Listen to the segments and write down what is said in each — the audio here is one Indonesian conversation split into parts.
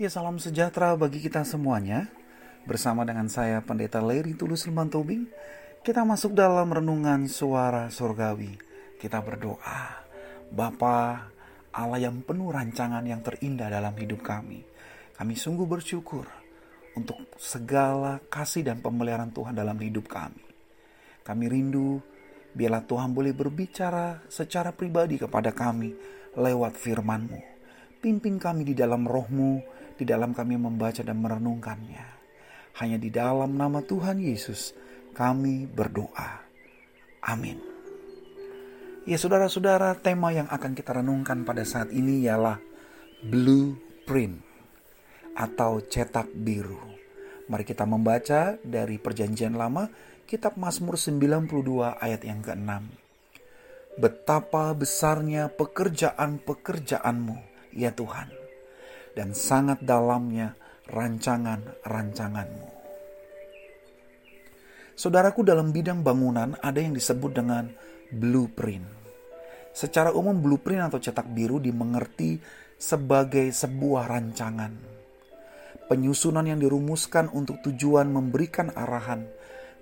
Ya salam sejahtera bagi kita semuanya. Bersama dengan saya Pendeta Leri Tulus Tobing, kita masuk dalam renungan suara surgawi. Kita berdoa, Bapa Allah yang penuh rancangan yang terindah dalam hidup kami. Kami sungguh bersyukur untuk segala kasih dan pemeliharaan Tuhan dalam hidup kami. Kami rindu biarlah Tuhan boleh berbicara secara pribadi kepada kami lewat firman-Mu. Pimpin kami di dalam rohmu, di dalam kami membaca dan merenungkannya. Hanya di dalam nama Tuhan Yesus kami berdoa. Amin. Ya saudara-saudara, tema yang akan kita renungkan pada saat ini ialah blueprint atau cetak biru. Mari kita membaca dari perjanjian lama kitab Mazmur 92 ayat yang ke-6. Betapa besarnya pekerjaan-pekerjaanmu, ya Tuhan dan sangat dalamnya rancangan-rancanganmu. Saudaraku dalam bidang bangunan ada yang disebut dengan blueprint. Secara umum blueprint atau cetak biru dimengerti sebagai sebuah rancangan. Penyusunan yang dirumuskan untuk tujuan memberikan arahan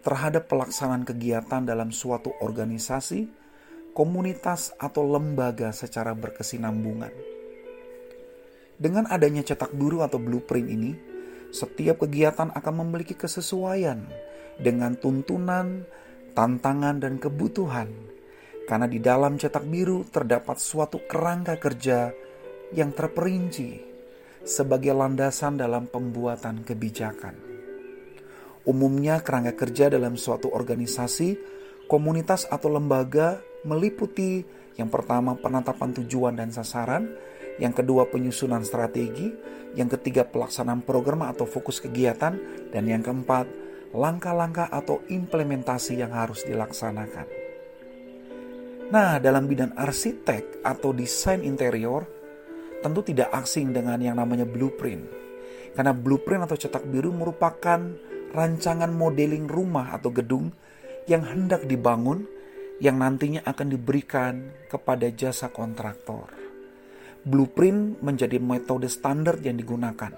terhadap pelaksanaan kegiatan dalam suatu organisasi, komunitas, atau lembaga secara berkesinambungan. Dengan adanya cetak biru atau blueprint ini, setiap kegiatan akan memiliki kesesuaian dengan tuntunan, tantangan, dan kebutuhan. Karena di dalam cetak biru terdapat suatu kerangka kerja yang terperinci sebagai landasan dalam pembuatan kebijakan. Umumnya kerangka kerja dalam suatu organisasi, komunitas atau lembaga meliputi yang pertama penetapan tujuan dan sasaran, yang kedua penyusunan strategi, yang ketiga pelaksanaan program atau fokus kegiatan, dan yang keempat langkah-langkah atau implementasi yang harus dilaksanakan. Nah, dalam bidang arsitek atau desain interior, tentu tidak asing dengan yang namanya blueprint. Karena blueprint atau cetak biru merupakan rancangan modeling rumah atau gedung yang hendak dibangun yang nantinya akan diberikan kepada jasa kontraktor. Blueprint menjadi metode standar yang digunakan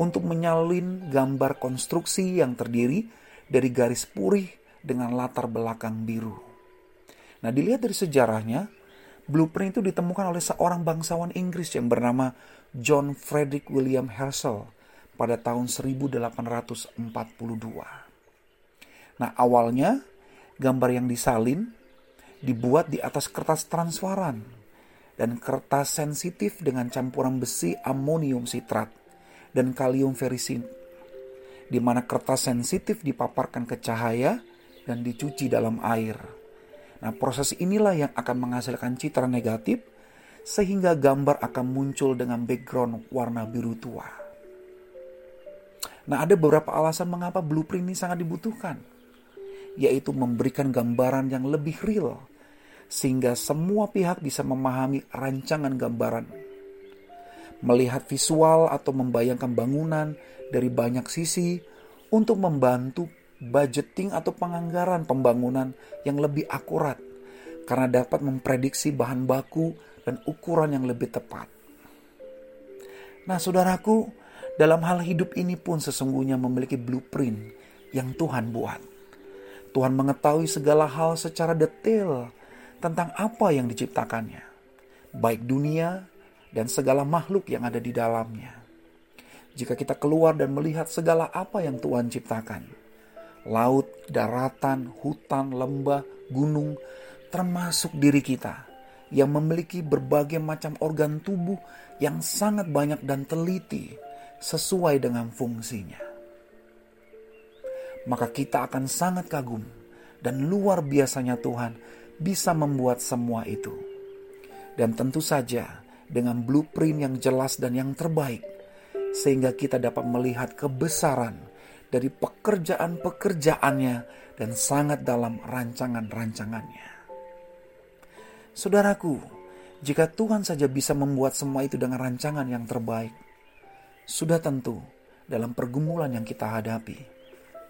untuk menyalin gambar konstruksi yang terdiri dari garis purih dengan latar belakang biru. Nah, dilihat dari sejarahnya, blueprint itu ditemukan oleh seorang bangsawan Inggris yang bernama John Frederick William Herschel pada tahun 1842. Nah, awalnya gambar yang disalin dibuat di atas kertas transparan dan kertas sensitif dengan campuran besi amonium sitrat dan kalium ferisin, di mana kertas sensitif dipaparkan ke cahaya dan dicuci dalam air. Nah, proses inilah yang akan menghasilkan citra negatif sehingga gambar akan muncul dengan background warna biru tua. Nah, ada beberapa alasan mengapa blueprint ini sangat dibutuhkan, yaitu memberikan gambaran yang lebih real sehingga semua pihak bisa memahami rancangan gambaran. Melihat visual atau membayangkan bangunan dari banyak sisi untuk membantu budgeting atau penganggaran pembangunan yang lebih akurat karena dapat memprediksi bahan baku dan ukuran yang lebih tepat. Nah, saudaraku, dalam hal hidup ini pun sesungguhnya memiliki blueprint yang Tuhan buat. Tuhan mengetahui segala hal secara detail tentang apa yang diciptakannya, baik dunia dan segala makhluk yang ada di dalamnya. Jika kita keluar dan melihat segala apa yang Tuhan ciptakan, laut, daratan, hutan, lembah, gunung, termasuk diri kita yang memiliki berbagai macam organ tubuh yang sangat banyak dan teliti sesuai dengan fungsinya. Maka kita akan sangat kagum dan luar biasanya Tuhan bisa membuat semua itu. Dan tentu saja dengan blueprint yang jelas dan yang terbaik, sehingga kita dapat melihat kebesaran dari pekerjaan-pekerjaannya dan sangat dalam rancangan-rancangannya. Saudaraku, jika Tuhan saja bisa membuat semua itu dengan rancangan yang terbaik, sudah tentu dalam pergumulan yang kita hadapi,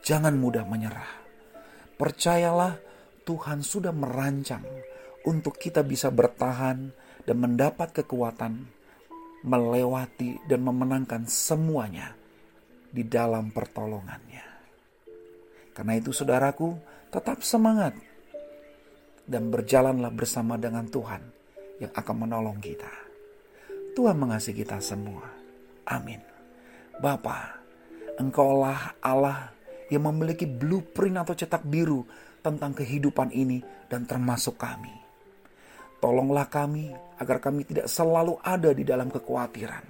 jangan mudah menyerah. Percayalah Tuhan sudah merancang untuk kita bisa bertahan dan mendapat kekuatan melewati dan memenangkan semuanya di dalam pertolongannya. Karena itu saudaraku, tetap semangat dan berjalanlah bersama dengan Tuhan yang akan menolong kita. Tuhan mengasihi kita semua. Amin. Bapa, Engkaulah Allah yang memiliki blueprint atau cetak biru tentang kehidupan ini dan termasuk kami. Tolonglah kami agar kami tidak selalu ada di dalam kekhawatiran,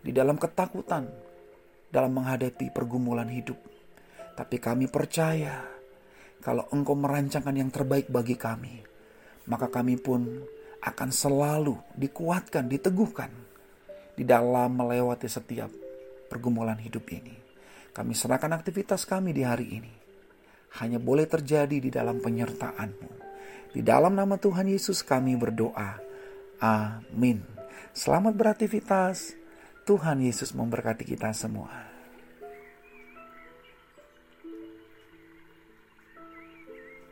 di dalam ketakutan, dalam menghadapi pergumulan hidup. Tapi kami percaya kalau Engkau merancangkan yang terbaik bagi kami, maka kami pun akan selalu dikuatkan, diteguhkan di dalam melewati setiap pergumulan hidup ini. Kami serahkan aktivitas kami di hari ini. Hanya boleh terjadi di dalam penyertaan-Mu. Di dalam nama Tuhan Yesus kami berdoa. Amin. Selamat beraktivitas. Tuhan Yesus memberkati kita semua.